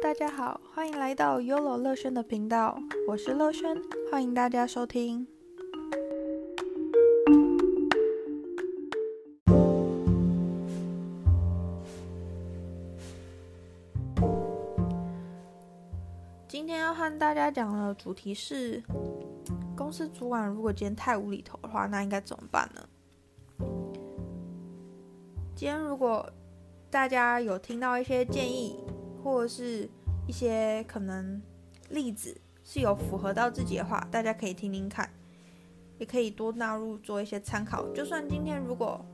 大家好，欢迎来到 Yolo 乐轩的频道，我是乐轩，欢迎大家收听。今天要和大家讲的主题是，公司主管如果今天太无厘头的话，那应该怎么办呢？今天如果大家有听到一些建议，或者是一些可能例子是有符合到自己的话，大家可以听听看，也可以多纳入做一些参考。就算今天如果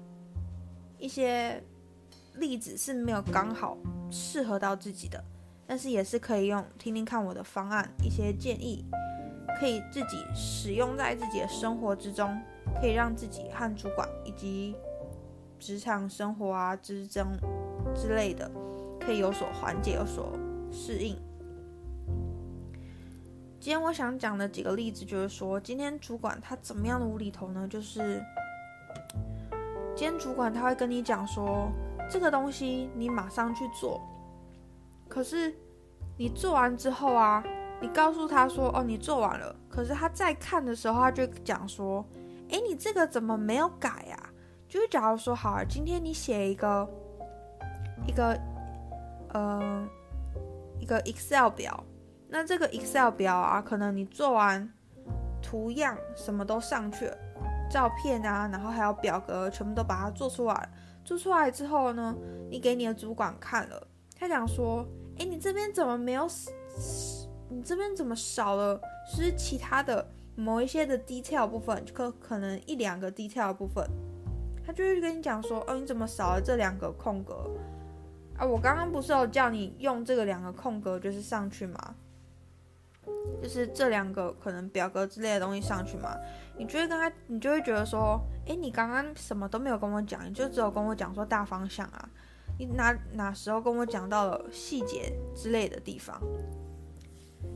一些例子是没有刚好适合到自己的，但是也是可以用听听看我的方案一些建议，可以自己使用在自己的生活之中，可以让自己和主管以及职场生活啊之中之类的，可以有所缓解、有所适应。今天我想讲的几个例子，就是说，今天主管他怎么样的无厘头呢？就是今天主管他会跟你讲说，这个东西你马上去做。可是你做完之后啊，你告诉他说：“哦，你做完了。”可是他在看的时候，他就讲说：“诶，你这个怎么没有改啊？”就是假如说，好，啊今天你写一个一个呃一个 Excel 表，那这个 Excel 表啊，可能你做完图样什么都上去了，照片啊，然后还有表格，全部都把它做出来。做出来之后呢，你给你的主管看了。他讲说：“哎，你这边怎么没有？你这边怎么少了？是其他的某一些的 detail 部分，可可能一两个 detail 部分。”他就会跟你讲说：“哦，你怎么少了这两个空格？啊，我刚刚不是有叫你用这个两个空格就是上去吗？就是这两个可能表格之类的东西上去吗？你就会跟他，你就会觉得说：哎，你刚刚什么都没有跟我讲，你就只有跟我讲说大方向啊。”你哪哪时候跟我讲到了细节之类的地方，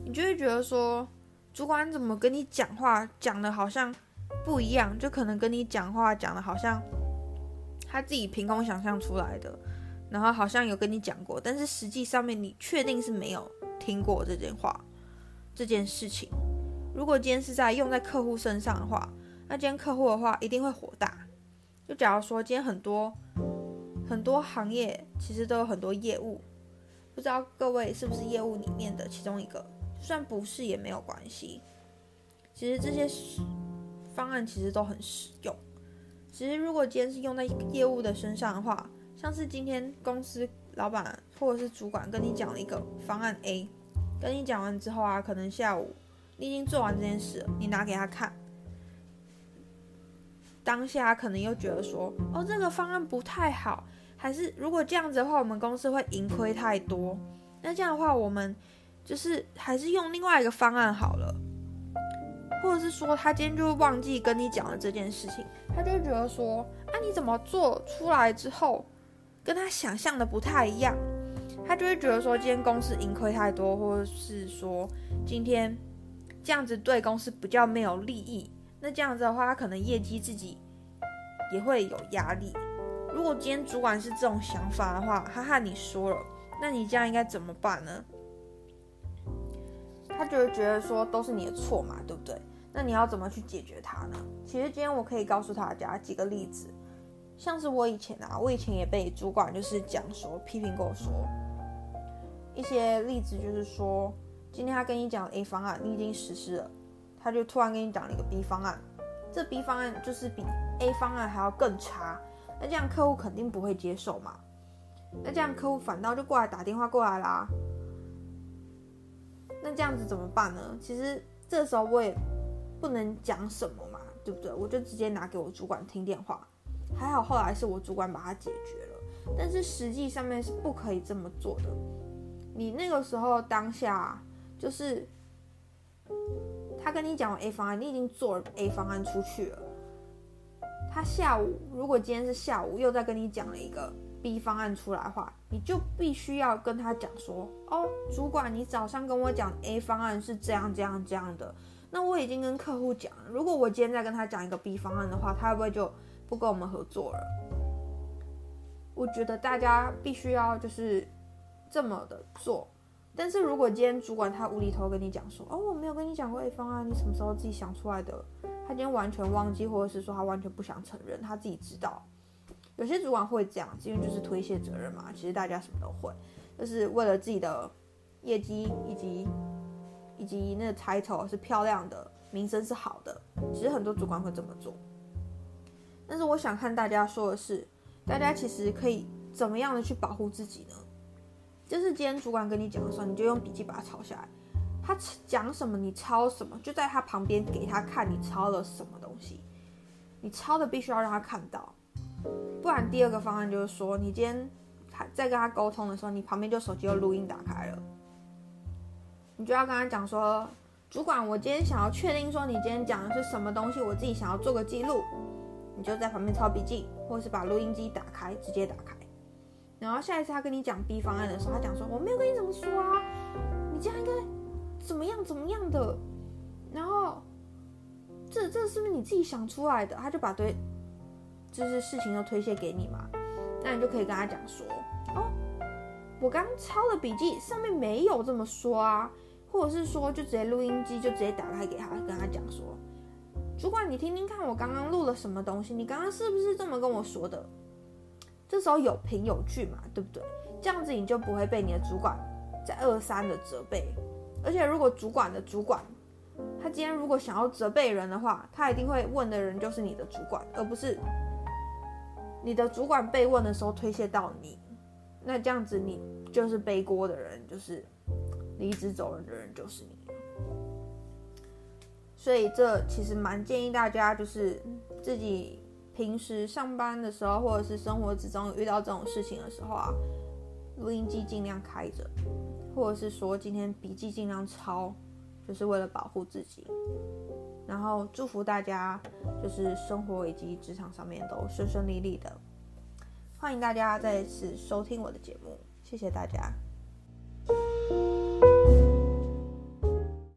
你就会觉得说，主管怎么跟你讲话讲的好像不一样，就可能跟你讲话讲的好像他自己凭空想象出来的，然后好像有跟你讲过，但是实际上面你确定是没有听过这件话这件事情。如果今天是在用在客户身上的话，那今天客户的话一定会火大。就假如说今天很多。很多行业其实都有很多业务，不知道各位是不是业务里面的其中一个？就算不是也没有关系。其实这些方案其实都很实用。其实如果今天是用在业务的身上的话，像是今天公司老板或者是主管跟你讲了一个方案 A，跟你讲完之后啊，可能下午你已经做完这件事，你拿给他看。当下可能又觉得说，哦，这个方案不太好。还是如果这样子的话，我们公司会盈亏太多。那这样的话，我们就是还是用另外一个方案好了。或者是说，他今天就忘记跟你讲了这件事情，他就觉得说，啊，你怎么做出来之后，跟他想象的不太一样，他就会觉得说，今天公司盈亏太多，或者是说，今天这样子对公司比较没有利益。那这样子的话，他可能业绩自己也会有压力。如果今天主管是这种想法的话，他和你说了，那你这样应该怎么办呢？他就会觉得说都是你的错嘛，对不对？那你要怎么去解决他呢？其实今天我可以告诉大家几个例子，像是我以前啊，我以前也被主管就是讲说批评过，说一些例子，就是说今天他跟你讲 A 方案，你已经实施了，他就突然跟你讲了一个 B 方案，这 B 方案就是比 A 方案还要更差。那这样客户肯定不会接受嘛？那这样客户反倒就过来打电话过来啦。那这样子怎么办呢？其实这时候我也不能讲什么嘛，对不对？我就直接拿给我主管听电话。还好后来是我主管把它解决了，但是实际上面是不可以这么做的。你那个时候当下就是他跟你讲 A 方案，你已经做了 A 方案出去了。他下午如果今天是下午又再跟你讲了一个 B 方案出来的话，你就必须要跟他讲说，哦，主管，你早上跟我讲 A 方案是这样这样这样的，那我已经跟客户讲了，如果我今天再跟他讲一个 B 方案的话，他会不会就不跟我们合作了？我觉得大家必须要就是这么的做，但是如果今天主管他无厘头跟你讲说，哦，我没有跟你讲过 A 方案，你什么时候自己想出来的？他今天完全忘记，或者是说他完全不想承认，他自己知道。有些主管会这样，因为就是推卸责任嘛。其实大家什么都会，就是为了自己的业绩以及以及那个 title 是漂亮的，名声是好的。其实很多主管会这么做。但是我想看大家说的是，大家其实可以怎么样的去保护自己呢？就是今天主管跟你讲的时候，你就用笔记把它抄下来。他讲什么，你抄什么，就在他旁边给他看你抄了什么东西。你抄的必须要让他看到，不然第二个方案就是说，你今天在跟他沟通的时候，你旁边就手机有录音打开了，你就要跟他讲说，主管，我今天想要确定说你今天讲的是什么东西，我自己想要做个记录，你就在旁边抄笔记，或是把录音机打开，直接打开。然后下一次他跟你讲 B 方案的时候，他讲说我没有跟你怎么说啊，你这样应该怎么样怎么样的，然后这这是不是你自己想出来的？他就把对就是事情都推卸给你嘛，那你就可以跟他讲说哦，我刚抄的笔记上面没有这么说啊，或者是说就直接录音机就直接打开给他，跟他讲说，主管你听听看我刚刚录了什么东西，你刚刚是不是这么跟我说的？这时候有凭有据嘛，对不对？这样子你就不会被你的主管再二三的责备。而且如果主管的主管，他今天如果想要责备人的话，他一定会问的人就是你的主管，而不是你的主管被问的时候推卸到你。那这样子你就是背锅的人，就是离职走人的人就是你。所以这其实蛮建议大家就是自己。平时上班的时候，或者是生活之中遇到这种事情的时候啊，录音机尽量开着，或者是说今天笔记尽量抄，就是为了保护自己。然后祝福大家，就是生活以及职场上面都顺顺利利的。欢迎大家再次收听我的节目，谢谢大家。